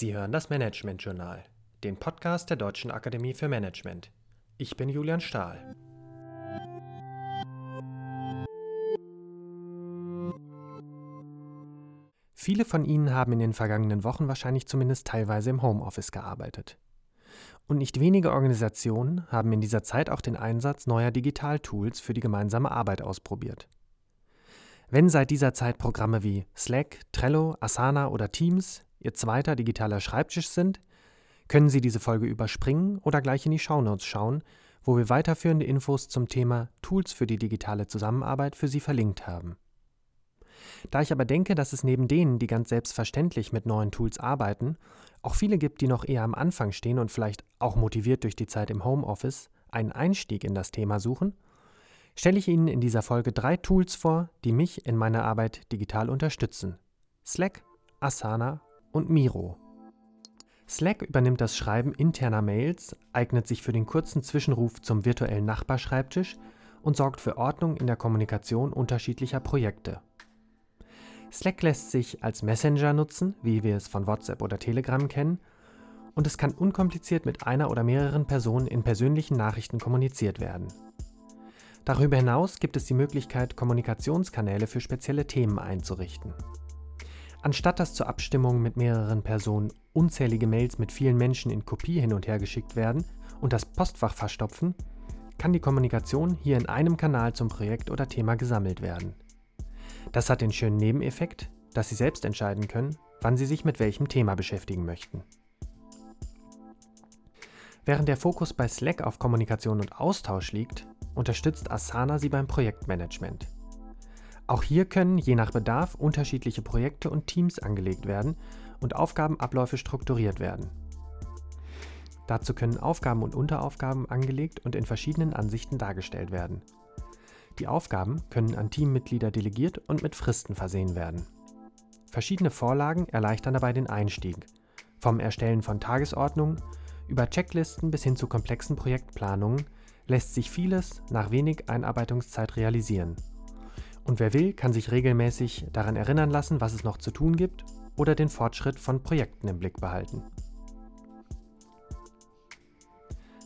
Sie hören das Management Journal, den Podcast der Deutschen Akademie für Management. Ich bin Julian Stahl. Viele von Ihnen haben in den vergangenen Wochen wahrscheinlich zumindest teilweise im Homeoffice gearbeitet. Und nicht wenige Organisationen haben in dieser Zeit auch den Einsatz neuer Digitaltools für die gemeinsame Arbeit ausprobiert. Wenn seit dieser Zeit Programme wie Slack, Trello, Asana oder Teams Ihr zweiter digitaler Schreibtisch sind, können Sie diese Folge überspringen oder gleich in die Shownotes schauen, wo wir weiterführende Infos zum Thema Tools für die digitale Zusammenarbeit für Sie verlinkt haben. Da ich aber denke, dass es neben denen, die ganz selbstverständlich mit neuen Tools arbeiten, auch viele gibt, die noch eher am Anfang stehen und vielleicht auch motiviert durch die Zeit im Homeoffice einen Einstieg in das Thema suchen, stelle ich Ihnen in dieser Folge drei Tools vor, die mich in meiner Arbeit digital unterstützen. Slack, Asana und Miro. Slack übernimmt das Schreiben interner Mails, eignet sich für den kurzen Zwischenruf zum virtuellen Nachbarschreibtisch und sorgt für Ordnung in der Kommunikation unterschiedlicher Projekte. Slack lässt sich als Messenger nutzen, wie wir es von WhatsApp oder Telegram kennen, und es kann unkompliziert mit einer oder mehreren Personen in persönlichen Nachrichten kommuniziert werden. Darüber hinaus gibt es die Möglichkeit, Kommunikationskanäle für spezielle Themen einzurichten. Anstatt dass zur Abstimmung mit mehreren Personen unzählige Mails mit vielen Menschen in Kopie hin und her geschickt werden und das Postfach verstopfen, kann die Kommunikation hier in einem Kanal zum Projekt oder Thema gesammelt werden. Das hat den schönen Nebeneffekt, dass Sie selbst entscheiden können, wann Sie sich mit welchem Thema beschäftigen möchten. Während der Fokus bei Slack auf Kommunikation und Austausch liegt, unterstützt Asana sie beim Projektmanagement. Auch hier können je nach Bedarf unterschiedliche Projekte und Teams angelegt werden und Aufgabenabläufe strukturiert werden. Dazu können Aufgaben und Unteraufgaben angelegt und in verschiedenen Ansichten dargestellt werden. Die Aufgaben können an Teammitglieder delegiert und mit Fristen versehen werden. Verschiedene Vorlagen erleichtern dabei den Einstieg, vom Erstellen von Tagesordnungen über Checklisten bis hin zu komplexen Projektplanungen lässt sich vieles nach wenig Einarbeitungszeit realisieren. Und wer will, kann sich regelmäßig daran erinnern lassen, was es noch zu tun gibt oder den Fortschritt von Projekten im Blick behalten.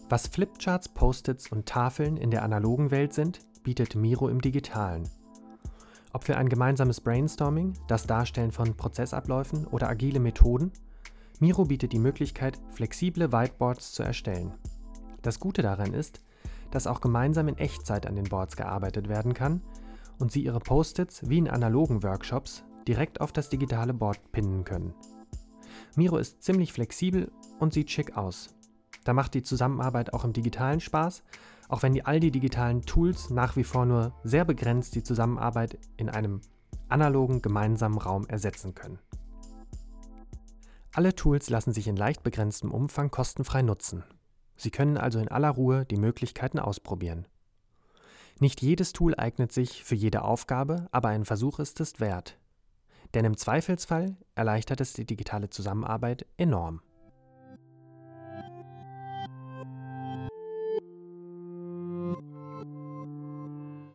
Was Flipcharts, Post-its und Tafeln in der analogen Welt sind, bietet Miro im digitalen. Ob für ein gemeinsames Brainstorming, das Darstellen von Prozessabläufen oder agile Methoden, Miro bietet die Möglichkeit, flexible Whiteboards zu erstellen. Das Gute daran ist, dass auch gemeinsam in Echtzeit an den Boards gearbeitet werden kann und Sie Ihre Post-its wie in analogen Workshops direkt auf das digitale Board pinnen können. Miro ist ziemlich flexibel und sieht schick aus. Da macht die Zusammenarbeit auch im digitalen Spaß, auch wenn die all die digitalen Tools nach wie vor nur sehr begrenzt die Zusammenarbeit in einem analogen gemeinsamen Raum ersetzen können. Alle Tools lassen sich in leicht begrenztem Umfang kostenfrei nutzen. Sie können also in aller Ruhe die Möglichkeiten ausprobieren. Nicht jedes Tool eignet sich für jede Aufgabe, aber ein Versuch ist es wert. Denn im Zweifelsfall erleichtert es die digitale Zusammenarbeit enorm.